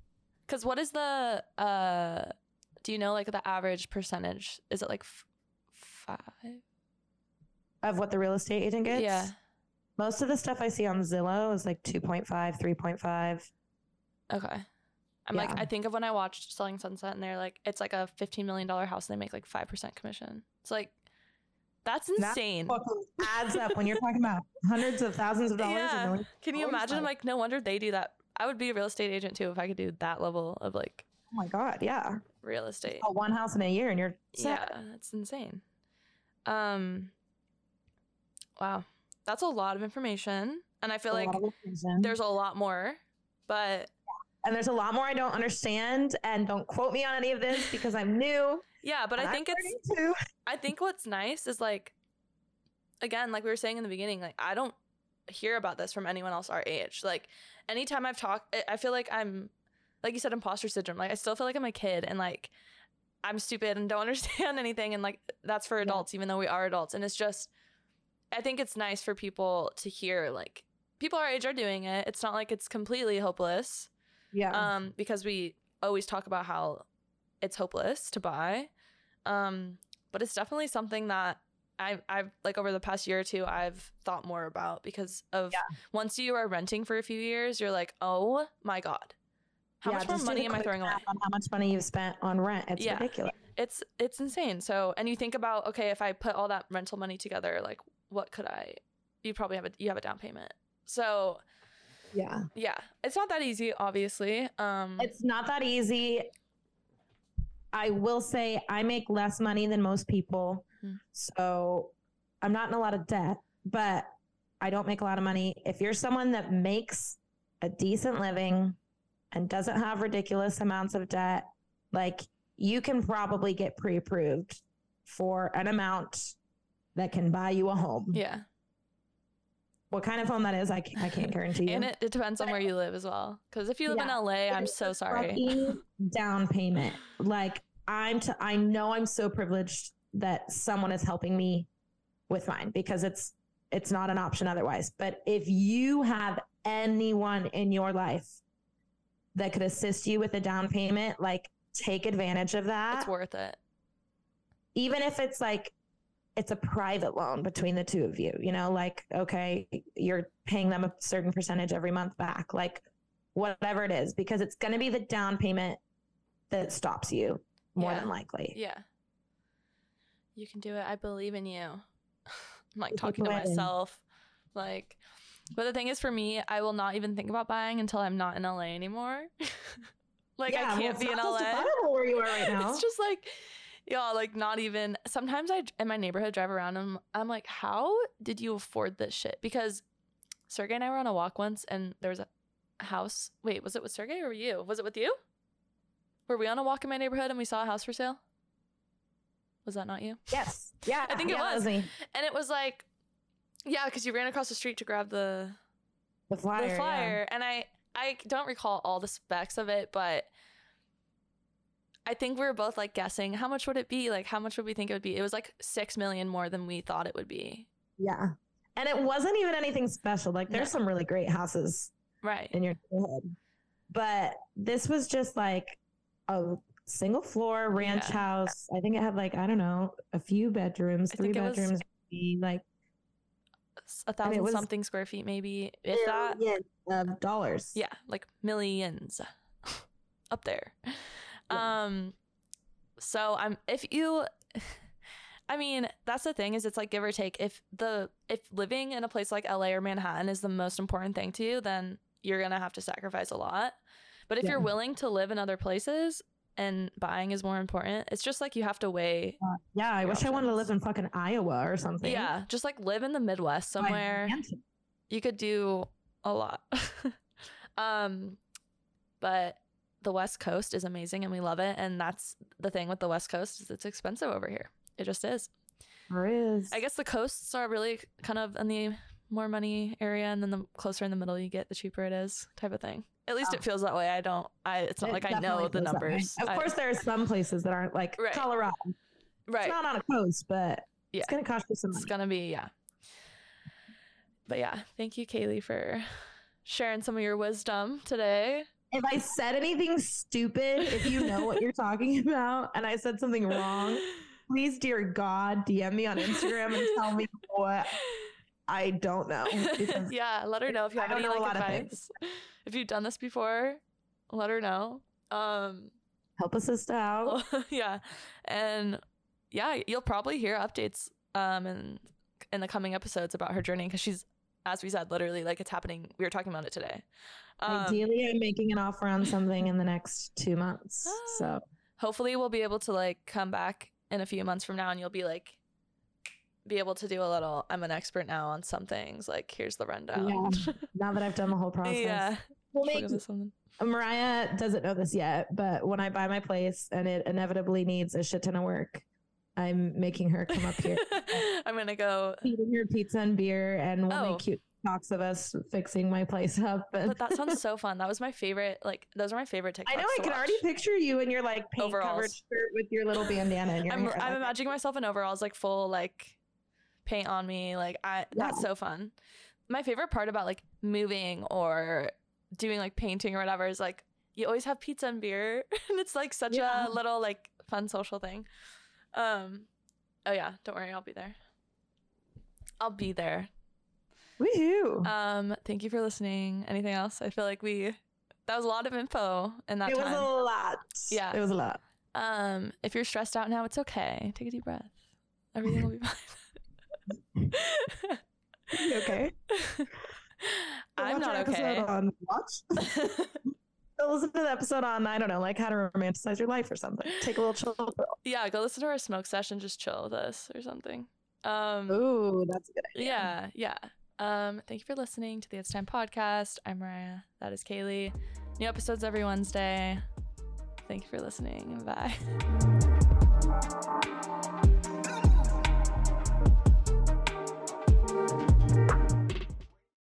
because what is the, uh, do you know like the average percentage? Is it like f- five? Of what the real estate agent gets. Yeah. Most of the stuff I see on Zillow is like 2.5, 3.5. Okay. I'm like, I think of when I watched Selling Sunset and they're like, it's like a $15 million house and they make like 5% commission. It's like, that's insane. Fucking adds up when you're talking about hundreds of thousands of dollars. Yeah. Can you imagine? like- no wonder they do that. I would be a real estate agent too if I could do that level of like Oh my God. Yeah. real estate. One house in a year and you're set. Yeah, that's insane. Um, wow, that's a lot of information, and I feel A like lot of information. there's a lot more, but and there's a lot more I don't understand. And don't quote me on any of this because I'm new. yeah, but I I'm think it's too. I think what's nice is like, again, like we were saying in the beginning, like I don't hear about this from anyone else our age. Like anytime I've talked, I- I feel like I'm, like you said, imposter syndrome. Like I still feel like I'm a kid, and like I'm stupid and don't understand anything and like that's for adults even though we are adults and it's just I think it's nice for people to hear like people our age are doing it. It's not like it's completely hopeless. Yeah. Um because we always talk about how it's hopeless to buy. Um but it's definitely something that I I've like over the past year or two I've thought more about because of Yeah. once you are renting for a few years you're like, "Oh my god. How Yeah, much more money am I throwing away?" How much money you've spent on rent? It's Yeah. ridiculous. it's it's insane. So and you think about okay, if I put all that rental money together, like what could I? You probably have a you have a down payment. So Yeah. yeah, it's not that easy, obviously. Um, It's not that easy. I will say I make less money than most people. Hmm. So I'm not in a lot of debt, but I don't make a lot of money. If you're someone that makes a decent living and doesn't have ridiculous amounts of debt, like you can probably get pre approved for an amount that can buy you a home. yeah, What kind of home that is, I, ca- I can't guarantee you. and it, it depends on where you live as well. Because if you live Yeah. in LA, I'm so sorry. down payment. Like I'm t- I know I'm so privileged that someone is helping me with mine because it's it's not an option otherwise. But if you have anyone in your life that could assist you with a down payment, like take advantage of that. It's worth it. Even if it's like it's a private loan between the two of you, you know, like okay, you're paying them a certain percentage every month back. Like whatever it is, because it's going to be the down payment that stops you more Yeah. than likely. Yeah, you can do it. I believe in you. I'm like talking to myself, like. But the thing is, for me, I will not even think about buying until I'm not in LA anymore. like I can't it's be in LA. where you are right now. it's just like yeah like not even sometimes i in my neighborhood drive around and i'm like how did you afford this shit because sergey and i were on a walk once and there was a house wait was it with sergey or were you was it with you were we on a walk in my neighborhood and we saw a house for sale was that not you yes. Yeah. I think it yeah, was. and it was like yeah because you ran across the street to grab the The flyer. the yeah. flyer and i i don't recall all the specs of it but i think we were both like guessing how much would it be like how much would we think it would be it was like six million more than we thought it would be Yeah. And it wasn't even anything special. Like there's No. some really great houses right in your neighborhood. But this was just like a single floor ranch Yeah. house. I think it had like, I don't know, a few bedrooms, I three was- bedrooms, maybe, like a thousand was- something square feet maybe if that of dollars. yeah like millions up there Yeah. um so i'm if you i mean that's the thing is it's like give or take if the if living in a place like la or manhattan is the most important thing to you then you're gonna have to sacrifice a lot but if Yeah. you're willing to live in other places and buying is more important it's just like you have to weigh Yeah. I wish I wanted to live in fucking Iowa or something. yeah just like live in the midwest somewhere you could do a lot. um, but the West Coast is amazing and we love it. And that's the thing with the West Coast is it's expensive over here. It just is. There is. I guess the coasts are really kind of in the more money area, and then the closer in the middle you get, the cheaper it is, type of thing. At least Oh. it feels that way. I don't. I. It's not It like I know the feels that way. numbers. Of I- course, there are some places that aren't like Right. Colorado. right? It's not on a coast, but Yeah. it's going to cost you some It's gonna be yeah. But yeah, thank you, Cailey, for sharing some of your wisdom today. If I said anything stupid, if you know what you're talking about, and I said something wrong, please, dear God, DM me on Instagram and tell me what I don't know. Yeah, let her know if you I have don't any know a like lot of advice. If you've done this before, let her know. Um, help a sister out. yeah, and yeah, you'll probably hear updates um in in the coming episodes about her journey because she's, as we said, literally like it's happening. We were talking about it today. Um, Ideally, I'm making an offer on something in the next two months. So hopefully, we'll be able to like come back in a few months from now, and you'll be like. Be able to do a little. I'm an expert now on some things. Like here's the rundown. Yeah. now that I've done the whole process, yeah. we'll make one. Mariah doesn't know this yet, but when I buy my place and it inevitably needs a shit ton of work, I'm making her come up here, I'm gonna go. eating her pizza and beer, and we'll Oh. make cute TikToks of us fixing my place up. And But that sounds so fun. That was my favorite. Like those are my favorite TikToks. I know I can watch. already picture you in your like paint covered shirt with your little bandana and your I'm, hair. I'm Like, imagining myself in overalls, like full like paint on me. Like I, that's so fun. My favorite part about like moving or doing like painting or whatever is like you always have pizza and beer, and it's like such Yeah. a little like fun social thing. Um, oh yeah, don't worry, I'll be there. I'll be there. Woohoo. Um, thank you for listening. Anything else? I feel like we that was a lot of info in that it was a lot. Yeah. It was a lot. Um, if you're stressed out now, it's okay. Take a deep breath. Everything will be fine. Okay? I'm not okay. On watch. Go listen to the episode on I don't know, like how to romanticize your life or something. Take a little chill pill. yeah, go listen to our smoke session. Just chill with us or something. Um, Ooh, that's a good idea. yeah, yeah. Um, thank you for listening to the It's Time podcast. I'm Mariah. That is Cailey. New episodes every Wednesday. Thank you for listening. Bye.